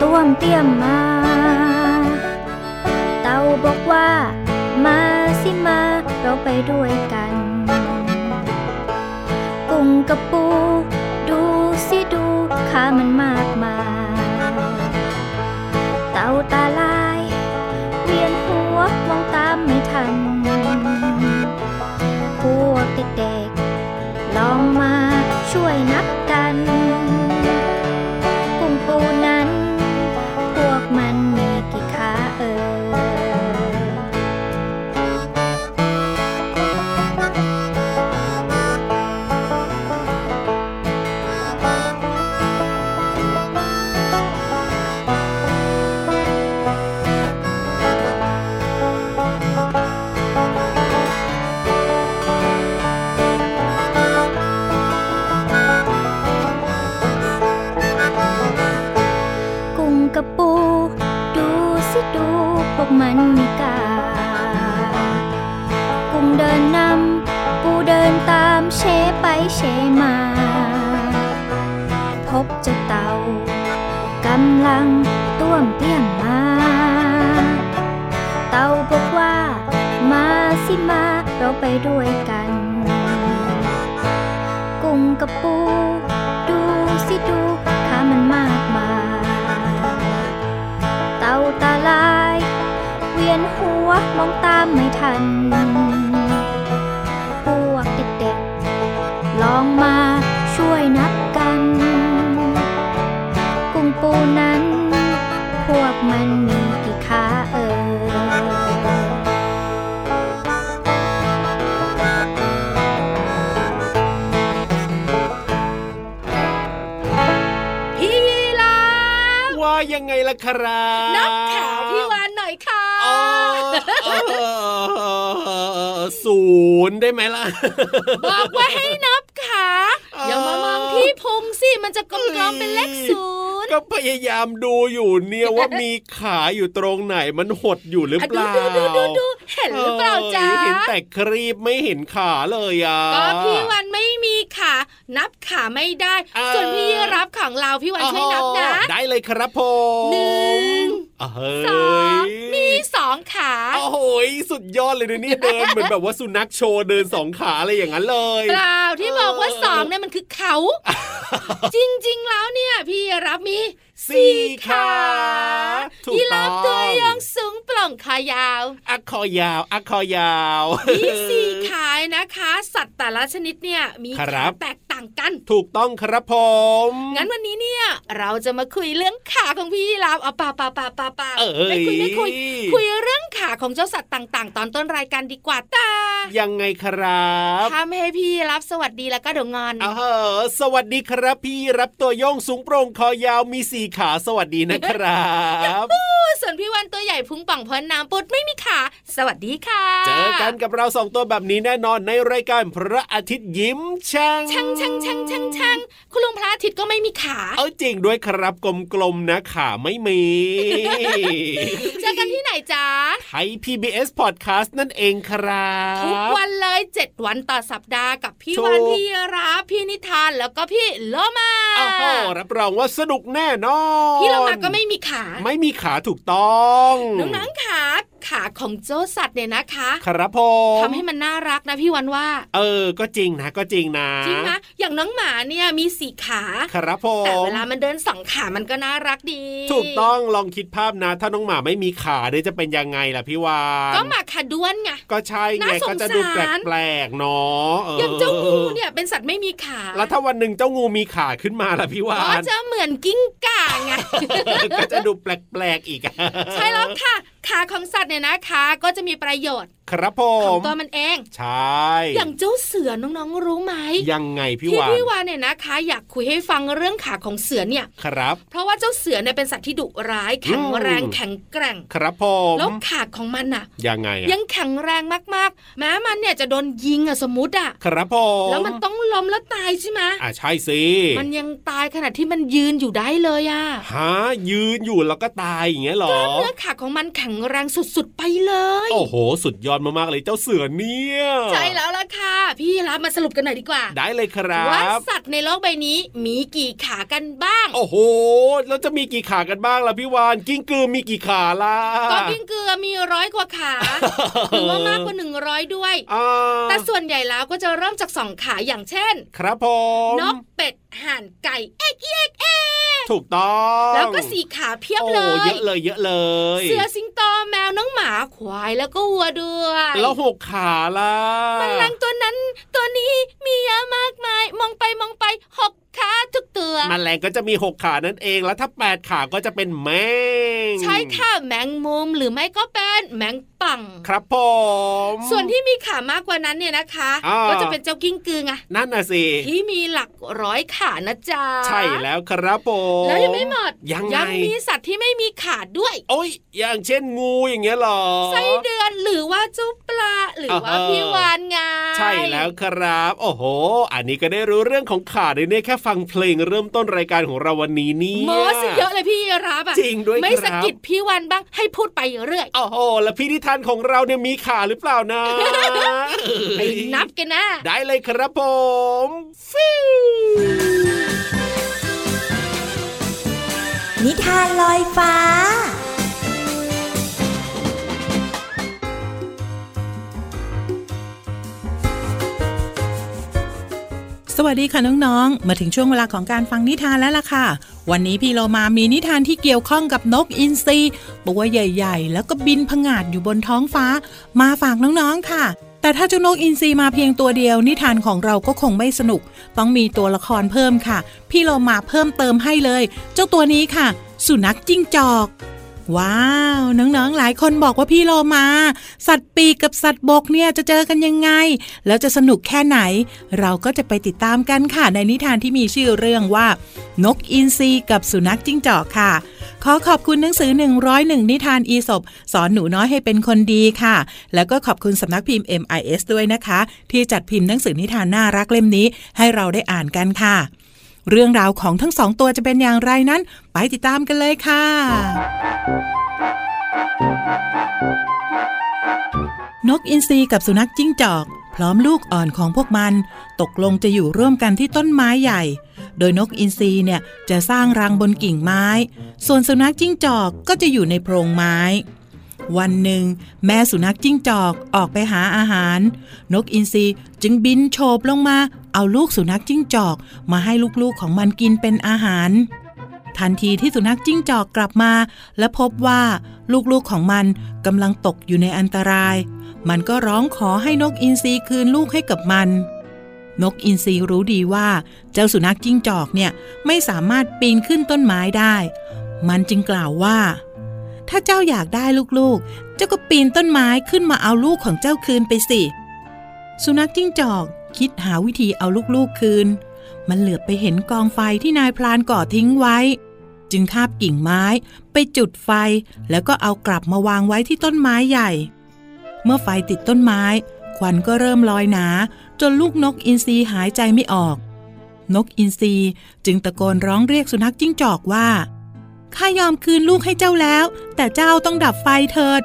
ต้วมเตี้ยมมา เต่าบอกว่า มาสิมาเราไปด้วยกัน กุ้งกับปู ดูสิดูข้ามันมากมายเต่าตาลาย เวียนหัวมองตามไม่ทัน พวกเด็กๆลองมาช่วยนับกัน กมันม่กา กุ้งเดินนำปูเดินตามเชไปเชมา พบเจ้าเต่ากำลังต้วมเตี้ยมมา เต่าบอกว่ามาสิมาเราไปด้วยกัน กุ้งกับปู หัวมองตามไม่ทัน พวกเด็กๆ ลองมาช่วยนับกัน กุ้งปูนั้น พวกมันมีกี่ขาเอ่ยพี่ยีราฟว่ายังไงล่ะครับ นับขาพี่วานหน่อยค่ะ อ๋อเออศู นย์ได้ไหมล่ะ บอกว่าให้นับขาเออออย่ามามองที่พุงสิมันจะกลมๆเป็นเลขศูนย์ก็พยายามดูอยู่เนี่ยว่ามีขาอยู่ตรงไหนมันหดอยู่หรืออะเปดูล่าดูดูดูดูเห็นหรือเปล่าจ๊ะเห็นแต่ครีบไม่เห็นขาเลยอะก็พี่วันไม่มีขานับขาไม่ได้เออส่วนพี่รับของเราพี่วันช่วยนับนะอ๋อได้เลยครับผมหนึ่งอะเฮ้ยสองมีสองขาโอ้โหสุดยอดเลยนะเนี่ยเดินเหมือนแบบว่าสุนัขโชว์เดินสองขาอะไรอย่างนั้นเลยเปล่าที่บอกว่าเออสองเนี่ยมันคือเขา จริงๆแล้วเนี่ย พี่รับมีสี่ขาถูกยีต้ราอฟตัวยงสูงโปร่งคอยาวอะคอยาวอะคอยาวมีสี่ขานะคะ สัตว์แต่ละชนิดเนี่ยมีครัขาบแตกต่างกัน ถูกต้องครับผม งั้นวันนี้เนี่ย เราจะมาคุยเรื่องขาของพี่ยีราฟเอาป่าป่าป่าป่าป่าเอ้ยไม่คุยไม่คุย คุยเรื่องขาของเจ้าสัตว์ต่าง ๆ ตอนต้นรายการดีกว่าตายังไงครับทำให้พี่ยีรับสวัสดีแล้วก็เดี๋ยวงอนอ้าวเหอะสวัสดีครับพี่รับตัวโยงสูงโปร่งคอยาวมีสี่ขาสวัสดีนะครับส่วนพี่วันตัวใหญ่พุงป่องพ้นน้ำปุดไม่มีขาสวัสดีค่ะ เจอกันกับเราสองตัวแบบนี้แน่นอนในรายการพระอาทิตย์ยิ้มช่างช่างช่างช่างช่างช่างคุณลุงพระอาทิตย์ก็ไม่มีขาเอาจริงด้วยครับกลมๆนะขาไม่มีเจอกันที่ไหนจ๊ะไทย PBS Podcast นั่นเองครับทุกวันเลยเจ็ดวันต่อสัปดาห์กับพี่ถูกวันพี่รับพี่นิทานแล้วก็พี่โลมาอ้าวโหรับรองว่าสนุกแน่นอนพี่โลมาก็ไม่มีขา ไม่มีขาถูกต้องน้องๆขา ขาของเจ้าสัตว์เนี่ยนะคะ ครับผมทำให้มันน่ารักนะพี่วันว่า เออ ก็จริงนะก็จริงนะจริงนะอย่างน้องหมาเนี่ยมีสี่ขา ครับผมแต่เวลามันเดินสองขามันก็น่ารักดี ถูกต้องลองคิดภาพนะ ถ้าน้องหมาไม่มีขาเนี่ยจะเป็นยังไงล่ะพี่วานก็หมาขาด้วนไงก็ใช่ไงน่าสงสารก็จะดูแปลกๆเนาะเอย่างเจ้างูเนี่ยเป็นสัตว์ไม่มีขา แล้วถ้าวันหนึ่งเจ้างูมีขาขึ้นมาล่ะพี่วาก็นจะเหมือนกิ้งก่าไงก็จะดูแปลกๆอีกใช่แล้วค่ะ ขาของสัตว์เนี่ยนะคะ ก็จะมีประโยชน์ ครับผของมตัวมันเอง ใช่ อย่างเจ้าเสือน้องๆรู้ไหมยังไงพี่ที่วานพี่วานเนี่ยนะคะ อยากคุยให้ฟังเรื่องขาของเสือเนี่ยครับ เพราะว่าเจ้าเสือเนี่ยเป็นสัตว์ที่ดุร้ายแข็งแรงอืมแข็งแกร่ง ครับผมแล้วขาของมันอะยังไงอะยังแข็งแรงมากๆ แม้มันเนี่ยจะโดนยิงอะสมมติอะครับผมแล้วมันต้องล้มแล้วตายใช่ไหมอ่าใช่สิมันยังตายขณะที่มันยืนอยู่ได้เลยอะฮะยืนอยู่แล้วก็ตายอย่างเงี้ยเหรอเนื้อขาของมันแข็งแรงสุดๆไปเลย โอ้โห สุดยอดมากๆเลยเจ้าเสือเนี่ย ใช่แล้วล่ะค่ะ พี่รับมาสรุปกันหน่อยดีกว่า ได้เลยครัว่าบสัตว์ในโลกใบนี้มีกี่ขากันบ้าง โอ้โห แล้วจะมีกี่ขากันบ้างล่ะพี่วาน กิ้งกือมีกี่ขาล่ะ ก็กิ้งเกือมีร้อยกว่าขาหรือว่ามากกว่าหนึ่งร้อยด้วยอ่าแต่ส่วนใหญ่แล้วก็จะเริ่มจากสองขาอย่างเช่น ครับผมนกเป็ด ห่านไก่เอ็กเอ็กเอ็กถูกต้อง แล้วก็สี่ขาเพียบเลยโอ้ยเยอะเลยเยอะเลย เสือสิงโตแมวน้องหมาควายแล้วก็วัวด้วยแล้วหกขาล่ะมันลังตัวนั้นตัวนี้มีเยอะมากมาย มองไปมองไปหก ขาทุกตัวแมลงก็จะมีหกขานั่นเอง แล้วถ้าแปดขาก็จะเป็นแมง ใช่ค่ะแมงมุมหรือไม่ก็เป็นแมงป่องครับผม ส่วนที่มีขามากกว่านั้นเนี่ยนะคะ ก็จะเป็นเจ้ากิ้งกือไงนั่นน่ะสิ ที่มีหลักร้อยขานะจ๊ะ ใช่แล้วครับผมแล้วยังไม่หมดยังไงยังมีสัตว์ที่ไม่มีขาด้วย โอ้ยอย่างเช่นงูอย่างเงี้ยหรอไส้เดือนหรือว่าเจ้าปลาหรือว่าพี่วานไงใช่แล้วครับ โอ้โห อันนี้ก็ได้รู้เรื่องของขาเลยเนี่ยแค่ฟังเพลงเริ่มต้นรายการของเราวันนี้เนี่ยโมซะเยอะเลยพี่รับอะจริงด้วยไม่คสะรับกิดพี่วันบ้างให้พูดไปเรื่อยโอ้โหแล้วพี่นิทานของเราเนี่ยมีขาหรือเปล่านะไปนับกันนะ ได้เลยครับผมฟิวนิทานลอยฟ้า สวัสดีค่ะน้องๆ มาถึงช่วงเวลาของการฟังนิทานแล้วล่ะค่ะ วันนี้พี่เรามามีนิทานที่เกี่ยวข้องกับนกอินทรีตัวใหญ่ ๆ แล้วก็บินผงาดอยู่บนท้องฟ้า มาฝากน้องๆค่ะ แต่ถ้าเจ้านกอินทรีมาเพียงตัวเดียว นิทานของเราก็คงไม่สนุก ต้องมีตัวละครเพิ่มค่ะ พี่เรามาเพิ่มเติมให้เลย เจ้าตัวนี้ค่ะ สุนัขจิ้งจอก ว้าว น้องๆ หลายคนบอกว่าพี่โลมา สัตว์ปีกกับสัตว์บกเนี่ยจะเจอกันยังไง แล้วจะสนุกแค่ไหน เราก็จะไปติดตามกันค่ะ ในนิทานที่มีชื่อเรื่องว่า นกอินทรีกับสุนัขจิ้งจอกค่ะ ขอขอบคุณหนังสือ 101 นิทานอีสบสอนหนูน้อยให้เป็นคนดีค่ะ แล้วก็ขอบคุณสำนักพิมพ์ MIS ด้วยนะคะ ที่จัดพิมพ์หนังสือนิทานน่ารักเล่มนี้ ให้เราได้อ่านกันค่ะ เรื่องราวของทั้งสองตัวจะเป็นอย่างไรนั้น ไปติดตามกันเลยค่ะ นกอินทรีกับสุนัขจิ้งจอก พร้อมลูกอ่อนของพวกมัน ตกลงจะอยู่ร่วมกันที่ต้นไม้ใหญ่ โดยนกอินทรีเนี่ยจะสร้างรังบนกิ่งไม้ ส่วนสุนัขจิ้งจอกก็จะอยู่ในโพรงไม้ วันหนึ่ง แม่สุนัขจิ้งจอกออกไปหาอาหาร นกอินทรีจึงบินโฉบลงมา เอาลูกสุนัขจิ้งจอก มาให้ลูกๆของมันกินเป็นอาหาร ทันทีที่สุนัขจิ้งจอกกลับมา และพบว่าลูกๆของมันกำลังตกอยู่ในอันตราย มันก็ร้องขอให้นกอินทรีคืนลูกให้กับมันนกอินทรีรู้ดีว่า เจ้าสุนัขจิ้งจอกเนี่ยไม่สามารถปีนขึ้นต้นไม้ได้ มันจึงกล่าวว่า ถ้าเจ้าอยากได้ลูกๆ เจ้าก็ปีนต้นไม้ขึ้นมาเอาลูกของเจ้าคืนไปสิ สุนัขจิ้งจอกคิดหาวิธีเอาลูกๆคืน มันเหลือบไปเห็นกองไฟที่นายพลานก่อทิ้งไว้ จึงคาบกิ่งไม้ไปจุดไฟ แล้วก็เอากลับมาวางไว้ที่ต้นไม้ใหญ่ เมื่อไฟติดต้นไม้ ควันก็เริ่มลอยหนา จนลูกนกอินทรีหายใจไม่ออก นกอินทรีจึงตะโกนร้องเรียกสุนัขจิ้งจอกว่า ข้ายอมคืนลูกให้เจ้าแล้ว แต่เจ้าต้องดับไฟเถิด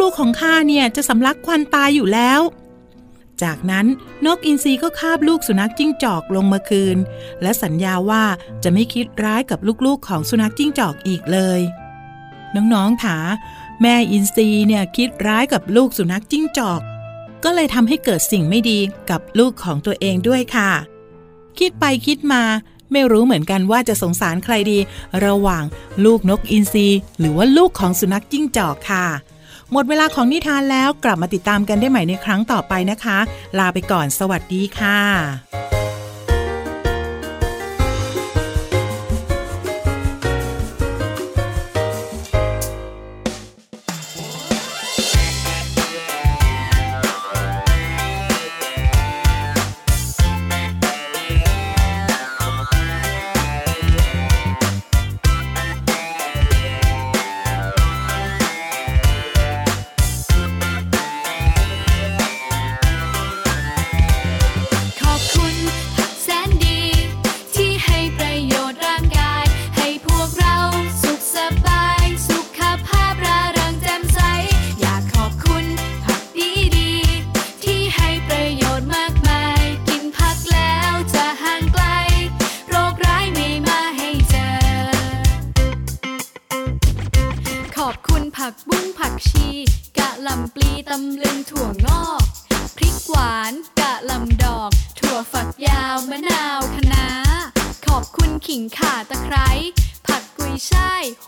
ลูกๆของข้าเนี่ยจะสำลักควันตายอยู่แล้ว จากนั้นนกอินทรีก็คาบลูกสุนัขจิ้งจอกลงมาคืน และสัญญาว่าจะไม่คิดร้ายกับลูกๆของสุนัขจิ้งจอกอีกเลย น้องๆค่ะแม่อินทรีเนี่ยคิดร้ายกับลูกสุนัขจิ้งจอก ก็เลยทำให้เกิดสิ่งไม่ดีกับลูกของตัวเองด้วยค่ะ คิดไปคิดมา ไม่รู้เหมือนกันว่าจะสงสารใครดี ระหว่างลูกนกอินทรีหรือว่าลูกของสุนัขจิ้งจอกค่ะ หมดเวลาของนิทานแล้วกลับมาติดตามกันได้ใหม่ในครั้งต่อไปนะคะ ลาไปก่อนสวัสดีค่ะ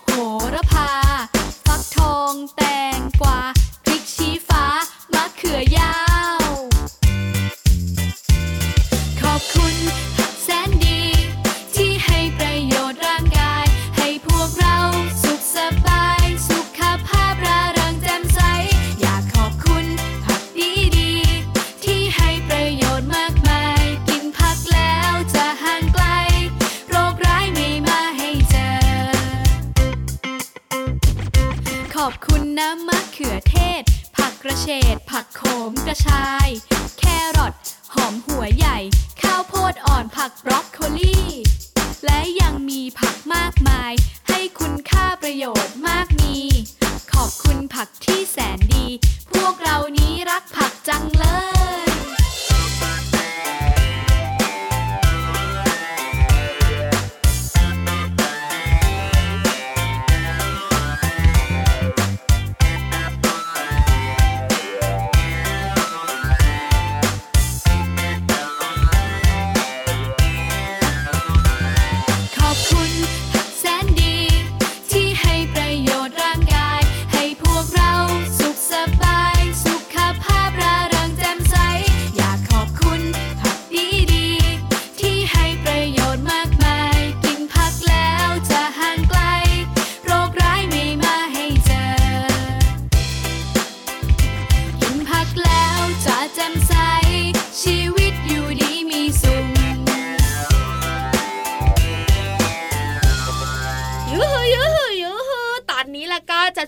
โหระพา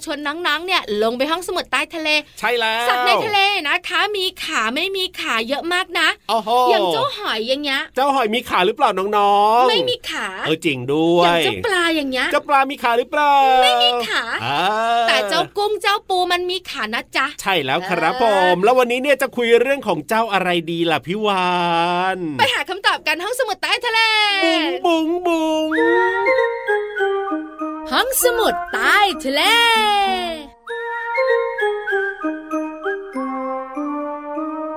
ชวนน้องๆเนี่ยลงไปห้องสมุดใต้ทะเล ใช่แล้วสัตว์ในทะเลนะคะ มีขาไม่มีขาเยอะมากนะโอ้โหอย่างเจ้าหอยอย่างเงี้ยเจ้าหอยมีขาหรือเปล่าน้องๆ ไม่มีขาเออจริงด้วอย่างยเจ้าปลาอย่างเงี้ยเจ้าปลามีขาหรือเปล่าไม่มีขาอ่าแต่เจ้ากุ้งเจ้าปูมันมีขานะจ๊ะใช่แล้วครับเออผมแล้ววันนี้เนี่ยจะคุยเรื่องของเจ้าอะไรดีล่ะพี่วานไปหาคำตอบกันห้องสมุดใต้ทะเลบุ๋งบุ๋งบุ๋ง ห้องสมุดใต้ทะเล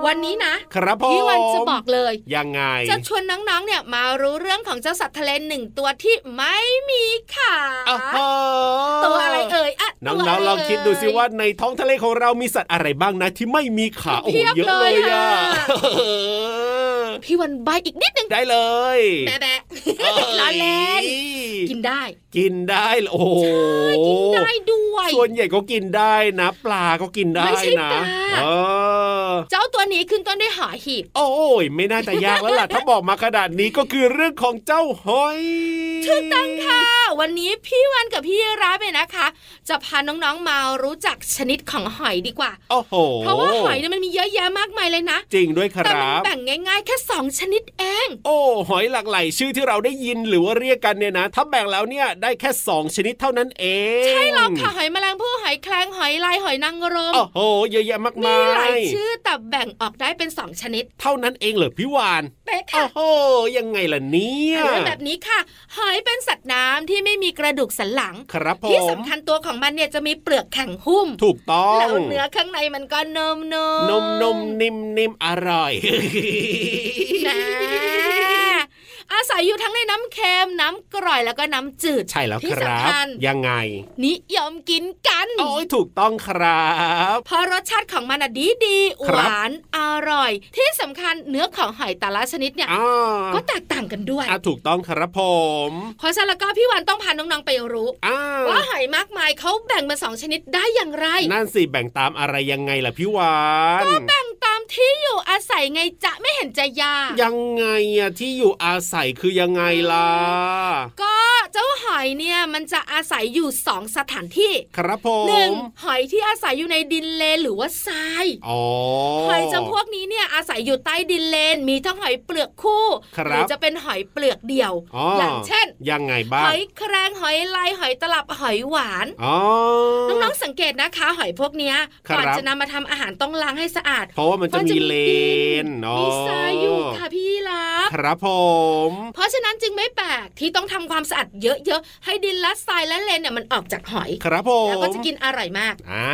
วันนี้นะครับผมพี่วันจะบอกเลย ยังไง จะชวนน้องๆ เนี่ยมารู้เรื่องของเจ้าสัตว์ทะเลหนึ่งตัวที่ไม่มีขาอ้าวตัวอะไรเอ่ยอะน้ตัวองๆลองคิดดูสิว่าในท้องทะเลของเรามีสัตว์อะไรบ้างนะที่ไม่มีขาโอ้โหเพียบเยอะเลยเลยอะค่ะ พี่วันใบอีกนิดนึงได้เลยแบะแบะล้อเล่นกินได้ กินได้โอ้โหกินได้ด้วย ส่วนใหญ่ก็กินได้นะ ปลาก็กินได้ไม่ใช่นะปลา เออเจ้าตัวนี้ขึ้นต้นด้วยหอหีบ โอ้ยไม่น่าจะยากแล้วล่ะ ถ้าบอกมาขนาดนี้ก็คือเรื่องของเจ้าหอยถูกต้องค่ะ วันนี้พี่วันกับพี่รับเนี่ยนะคะ จะพาน้องๆมารู้จักชนิดของหอยดีกว่า โอ้โห เพราะว่าหอยเนี่ยมันมีเยอะแยะมากมายเลยนะ จริงด้วยคแต่มัรับแบ่งง่ายๆ แค่สองชนิดเอง โอ้หอยหลากหลายชื่อที่เราได้ยินหรือว่าเรียกกันเนี่ยนะ ถ้าแบ่งแล้วเนี่ยได้แค่สองชนิดเท่านั้นเอง ใช่แล้วค่ะหอยแมลงภู่หอยแครงหอยลายหอยนางรมโอ้โหเยอะแยะมากมีมาหลายยชื่อแต่แบ่งออกได้เป็นสองชนิด เท่านั้นเองเหรอพี่วานเป็นป๊ะๆโอ้ค่ะโหยังไงล่ะเนี่ยเรื่องแบบนี้ค่ะ หอยเป็นสัตว์น้ำที่ไม่มีกระดูกสันหลังครับผที่มสำคัญตัวของมันเนี่ยจะมีเปลือกแข็งหุ้ม ถูกต้องแล้วเนื้อข้างในมันก็นมนนมนมนิ่มนิ่มอร่อยนะ อาศัยอยู่ทั้งในน้ำเค็มน้ำกร่อยแล้วก็น้ำจืด ใช่แล้วที่ครับสำคัญยังไง นิยมกินกัน โอ้ยถูกต้องครับเพราะรสชาติของมันอะดีดีๆคหรับวานอร่อย ที่สำคัญเนื้อของหอยแต่ละชนิดเนี่ยอ่าก็แตกต่างกันด้วยอะถูกต้องครับผม เพราะฉะนั้นแล้วก็พี่วันต้องพาน้องๆไปรู้อ่าว่าหอยมากมายเขาแบ่งเป็นสองชนิดได้อย่างไร นั่นสิแบ่งตามอะไรยังไงล่ะพี่วานแบ่งตาม ที่อยู่อาศัยไงจะไม่เห็นจะยากยังไงอะที่อยู่อาศัยคือยังไงล่ะก็เจ้าหอยเนี่ยมันจะอาศัยอยู่สองสถานที่ครับผมหนึ่งหอยที่อาศัยอยู่ในดินเลนหรือว่าทรายอ๋อหอยจำพวกนี้เนี่ยอาศัยอยู่ใต้ดินเลนมีทั้งหอยเปลือกคู่ครับหรือจะเป็นหอยเปลือกเดี่ยวอ๋อออย่างเช่น ยังไงบ้าหงอยแครงหอยลายหอยตลับหอยหวานอ๋อน้องๆสังเกตนะคะ หอยพวกเนี้ยครับก่อนจะนำมาทำอาหารต้องล้างให้สะอาด เพราะว่ามันจะมีเลนอ๋อมีทรายอยู่ค่ะพี่รับครับผม เพราะฉะนั้นจึงไม่แปลกที่ต้องทำความสะอาดเยอะๆ ให้ดินและทรายและเลนเนี่ยมันออกจากหอย ครับผม แล้วก็จะกินอร่อยมากอ่า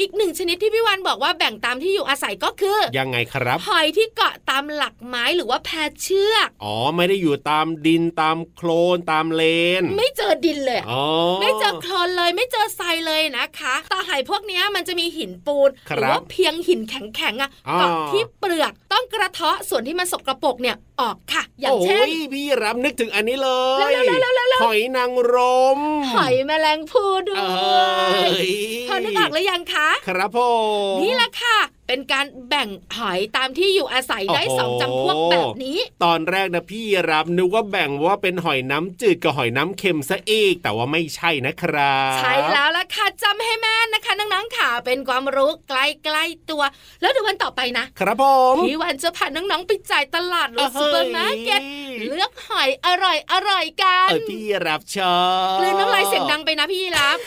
อีกหนึ่งชนิดที่พี่วันบอกว่าแบ่งตามที่อยู่อาศัยก็คือ ยังไงครับ หอยที่เกาะตามหลักไม้หรือว่าแพเชือก อ๋อไม่ได้อยู่ตามดินตามโคลนตามเลน ไม่เจอดินเลยอ๋อไม่เจอโคลนเลยไม่เจอทรายเลยนะคะต่อหอยพวกเนี้ยมันจะมีหินปูนครับหรืว่าเพียงหินแข็งๆอะอ่าเกาะที่เปลือกต้องกระเทาะส่วนที่มันสกรปรกเนี่ยออกค่ะ อย่างเช่นโอ้ยพี่รับนึกถึงอันนี้เลยเร็วๆๆๆๆหอยนางรม หอยแมลงภู่ด้วยเอ้ยพอนึกออกหรือยังคะ ครับผมนี่แหละค่ะ เป็นการแบ่งหอยตามที่อยู่อาศัยได้โอ้โหสองจำพวกแบบนี้ ตอนแรกนะพี่รับนึกว่าแบ่งว่าเป็นหอยน้ำจืดกับหอยน้ำเค็มซะอีกแต่ว่าไม่ใช่นะครับ ใช่แล้วล่ะค่ะจำให้แม่นนะคะน้องๆค่ะเป็นความรู้ใกล้ๆตัว แล้วเดี๋ยววันต่อไปนะ ครับผมพี่วันจะพาน้องๆไปจ่ายตลาดหรือซูเปอร์มาร์เก็ตเลือกหอยอร่อยอร่อยๆกันเออพี่รับชอบกลืนน้ำลายเสียงดังไปนะพี่รับ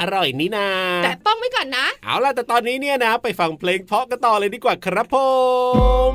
อร่อยนี่นาแต่ป้องไว้ก่อนนะ เอาล่ะแต่ตอนนี้เนี่ยนะ ไปฟังเพลงเพราะกันต่อเลยดีกว่าครับผม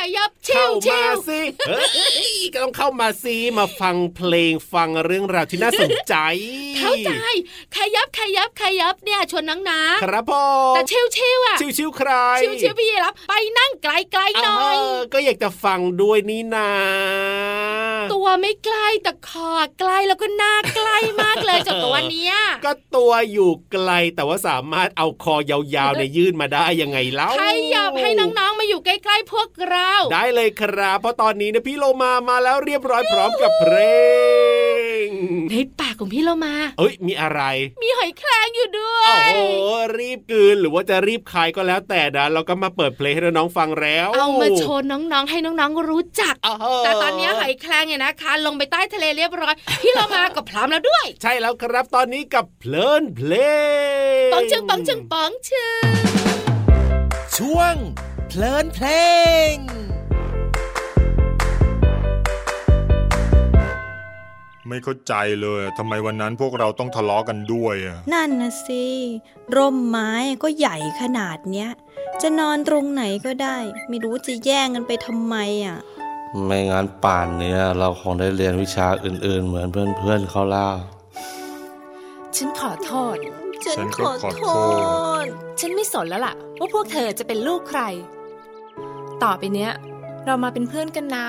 Kaya เข้าวชิมาวสิเฮ้ยก็ต้องเข้ามาสิมาฟังเพลงฟังเรื่องราวที่น่าสนใจ เข้าใจขยับขยับขยับเนี่ยชวนน้องนะครับผมแต่ชิวชิวๆอะชิวๆใครชิวชิวๆพี่รับไปนั่งไกลไกลๆหน่อยเออก็อยากจะฟังด้วยนี่นาตัวไม่ใกล้แต่คอใกล้แล้วก็หน้าใกล้มากเลยจากตัวเนี้ยก็ตัวอยู่ไกลแต่ว่าสามารถเอาคอยาวๆในยยื่นมาได้ยังไงเล่าขยับให้น้องๆมาอยู่ใกล้ๆพวกเราได้เลยครับ เพราะตอนนี้นะพี่โลมามาแล้วเรียบร้อยพร้อมกับเพลงในปากของพี่เรามาเอ้ยมีอะไร มีหอยแครงอยู่ด้วโอ้ยโหรีบกลืนหรือว่าจะรีบคายก็แล้วแต่นะเราก็มาเปิดเพลงให้น้องๆฟังแล้ว เอามาโชว์น้องๆ ให้น้องๆรู้จักอ้าวแต่ตอนนี้หอยแครงเนี่ยนะคะ ลงไปใต้ทะเลเรียบร้อย พี่เรามาก็พร้อมแล้วด้วย ใช่แล้วครับตอนนี้กับเพลินเพลงปองชึงปองชึงปองชึงช่วงเพลินเพลง ไม่เข้าใจเลยทำไมวันนั้นพวกเราต้องทะเลาะกันด้วยอะนั่นนะสิร่มไม้ก็ใหญ่ขนาดเนี้ย จะนอนตรงไหนก็ได้ ไม่รู้จะแย่งกันไปทำไมอะ ไม่งั้นป่านเนี้ยเราคงได้เรียนวิชาอื่นๆ เหมือนเพื่อนๆเขาแล้วฉันขอโทษจะฉันฉันขก็อขอโทโทษษฉันไม่สนแล้วล่ะ ว่าพวกเธอจะเป็นลูกใคร ต่อไปเนี้ย เรามาเป็นเพื่อนกันนะ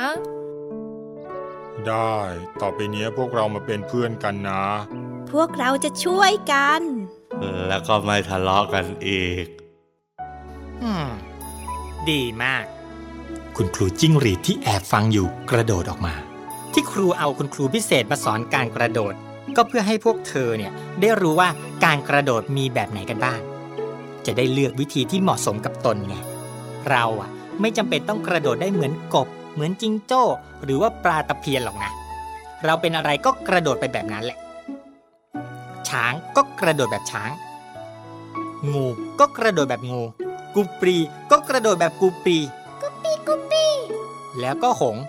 ได้ ต่อไปเนี้ยพวกเรามาเป็นเพื่อนกันนะ พวกเราจะช่วยกัน แล้วก็ไม่ทะเลาะกันอีก อืม ดีมาก คุณครูจิ้งหรีดที่แอบฟังอยู่กระโดดออกมา ที่ครูเอาคุณครูพิเศษมาสอนการกระโดด ก็เพื่อให้พวกเธอเนี่ยได้รู้ว่าการกระโดดมีแบบไหนกันบ้าง จะได้เลือกวิธีที่เหมาะสมกับตนไง เราอะ ไม่จำเป็นต้องกระโดดได้เหมือนกบ เหมือนจิงโจ้ หรือว่าปลาตะเพียนหรอกนะ เราเป็นอะไรก็กระโดดไปแบบนั้นแหละ ช้างก็กระโดดแบบช้าง งูก็กระโดดแบบงู กูปรี ก็กระโดดแบบกูปรีกุปปี้กุปปี้แล้วก็หงส์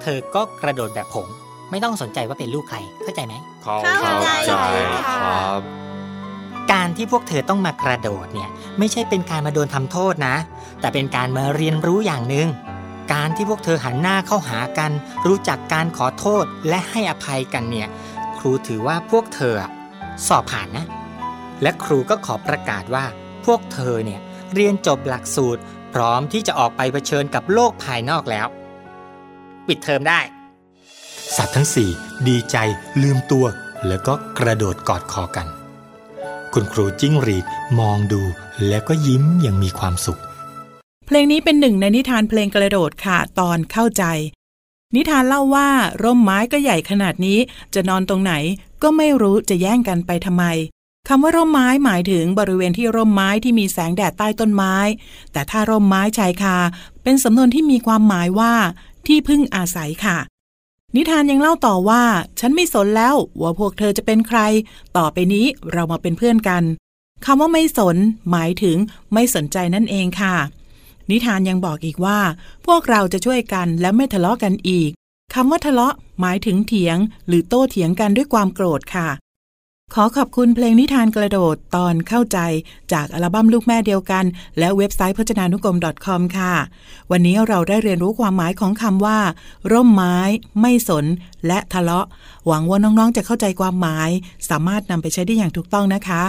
เธอก็กระโดดแบบหงส์ไม่ต้องสนใจว่าเป็นลูกใคร เข้าใจไหมเข้าเข้าใจครับ การที่พวกเธอต้องมากระโดดเนี่ย ไม่ใช่เป็นการมาโดนทำโทษนะ แต่เป็นการมาเรียนรู้อย่างหนึ่ง การที่พวกเธอหันหน้าเข้าหากัน รู้จักการขอโทษและให้อภัยกันเนี่ย ครูถือว่าพวกเธอสอบผ่านนะ และครูก็ขอประกาศว่า พวกเธอเนี่ยเรียนจบหลักสูตร พร้อมที่จะออกไปเผชิญกับโลกภายนอกแล้ว ปิดเทอมได้ สัตว์ทั้งสี่ดีใจลืมตัว แล้วก็กระโดดกอดคอกัน คุณครูจิ้งหรีดมองดูแล้วก็ยิ้มอย่างมีความสุข เพลงนี้เป็นหนึ่งในนิทานเพลงกระโดดค่ะตอนเข้าใจ นิทานเล่าว่าร่มไม้ก็ใหญ่ขนาดนี้จะนอนตรงไหนก็ไม่รู้จะแย่งกันไปทำไมคำว่าร่มไม้หมายถึงบริเวณที่ร่มไม้ที่มีแสงแดดใต้ต้นไม้ แต่ถ้าร่มไม้ชายคา เป็นสำนวนที่มีความหมายว่า ที่พึ่งอาศัยค่ะ นิทานยังเล่าต่อว่า ฉันไม่สนแล้วว่าพวกเธอจะเป็นใคร ต่อไปนี้เรามาเป็นเพื่อนกันคำว่าไม่สน หมายถึงไม่สนใจนั่นเองค่ะ นิทานยังบอกอีกว่า พวกเราจะช่วยกันและไม่ทะเลาะกันอีกคำว่าทะเลาะหมายถึงเถียง หรือโต้เถียงกันด้วยความโกรธค่ะ ขอขอบคุณเพลงนิทานกระโดดตอนเข้าใจ จากอัลบั้มลูกแม่เดียวกัน และเว็บไซต์พจนานุกรม .com ค่ะ วันนี้เราได้เรียนรู้ความหมายของคำว่า ร่มไม้ ไม่สน และทะเลาะ หวังว่าน้องๆจะเข้าใจความหมาย สามารถนำไปใช้ได้อย่างถูกต้องนะคะ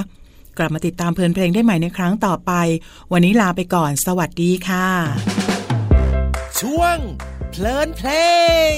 กลับมาติดตามเพลินเพลงได้ใหม่ในครั้งต่อไป วันนี้ลาไปก่อน สวัสดีค่ะ ช่วงเพลินเพลง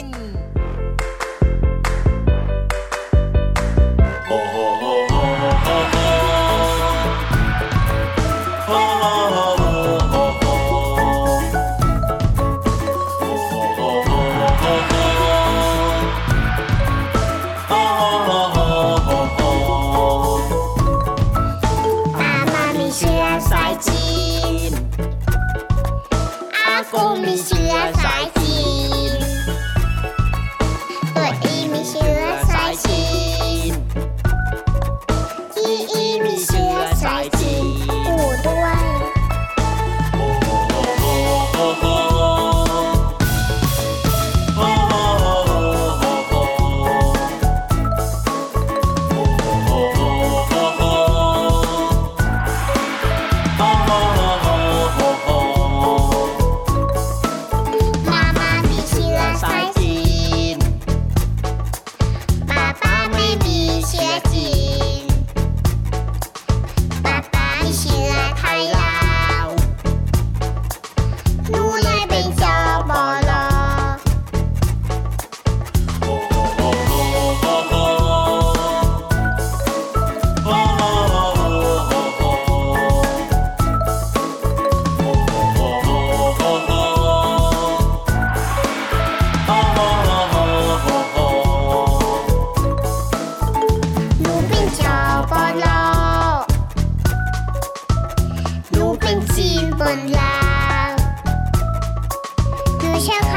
หนูชอบข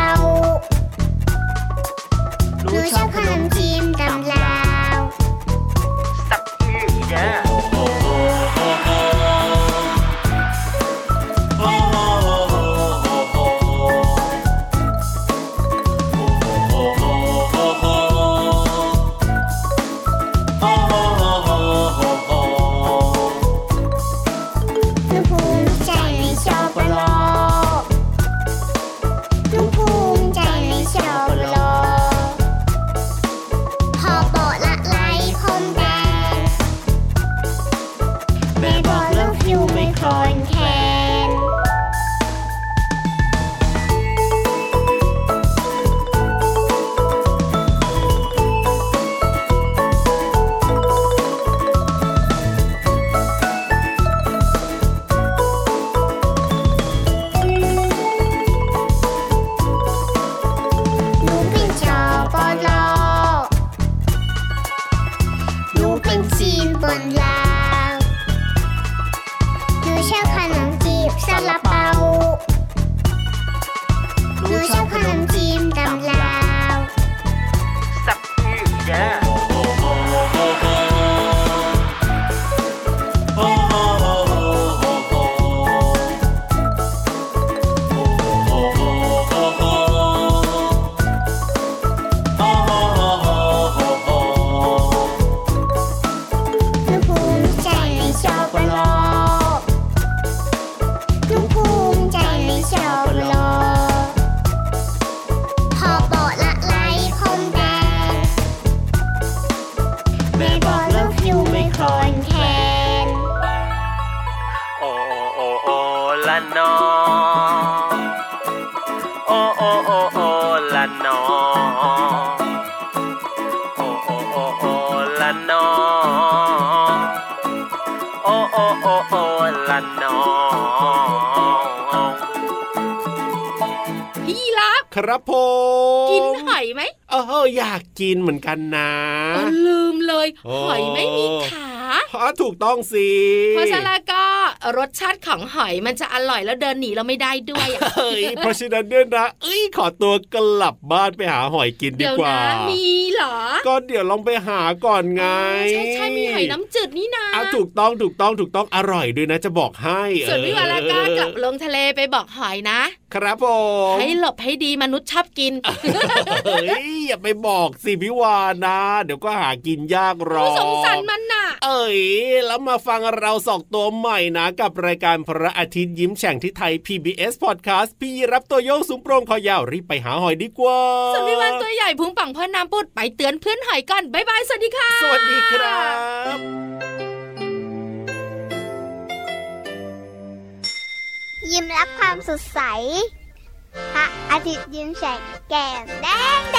น ครับผมกินหอยไหมเอออยากกินเหมือนกันนะเออลืมเลยโอ้หอยไม่มีขาอ๋อถูกต้องสิเพราะฉะนั้นก็ รสชาติของหอยมันจะอร่อยแล้วเดินหนีเราไม่ได้ด้วยอะเฮ้ยเพราะฉะนั้นเนี่ยนะเอ้ยขอตัวกลับบ้านไปหาหอยกินดีเดี๋ยวกว่านะมีเหรอ ก็เดี๋ยวลองไปหาก่อนไง ใช่ใช่มีหอยน้ำจืดนี่นาอะถูกต้องถูกต้องถูกต้องอร่อยด้วยนะจะบอกให้ ส่วนพี่วาลาก็เออกลับลงทะเลไปบอกหอยนะ ครับผมให้หลบให้ดีมนุษย์ชอบกินเฮ้ยอย่าไปบอกสิพี่วานนะ เดี๋ยวก็หากินยากหรอกสงสารมันน่ะ เอ้ยแล้วมาฟังเราสองตัวใหม่นะกับรายการพระอาทิตย์ยิ้มแฉ่งที่ไทย PBS Podcast พี่รับตัวโยงสูงโปร่งคอยาวรีบไปหาหอยดีกว่าส่วนพี่วันตัวใหญ่พุงปังพ่อน้ำปุดไปเตือนเพื่อนหอยก่อนบ๊ายบายสวัสดีค่ะ สวัสดีครับยิ้มรับความสดใสพระอาทิตย์ยิ้มแฉกแก้มแดงแด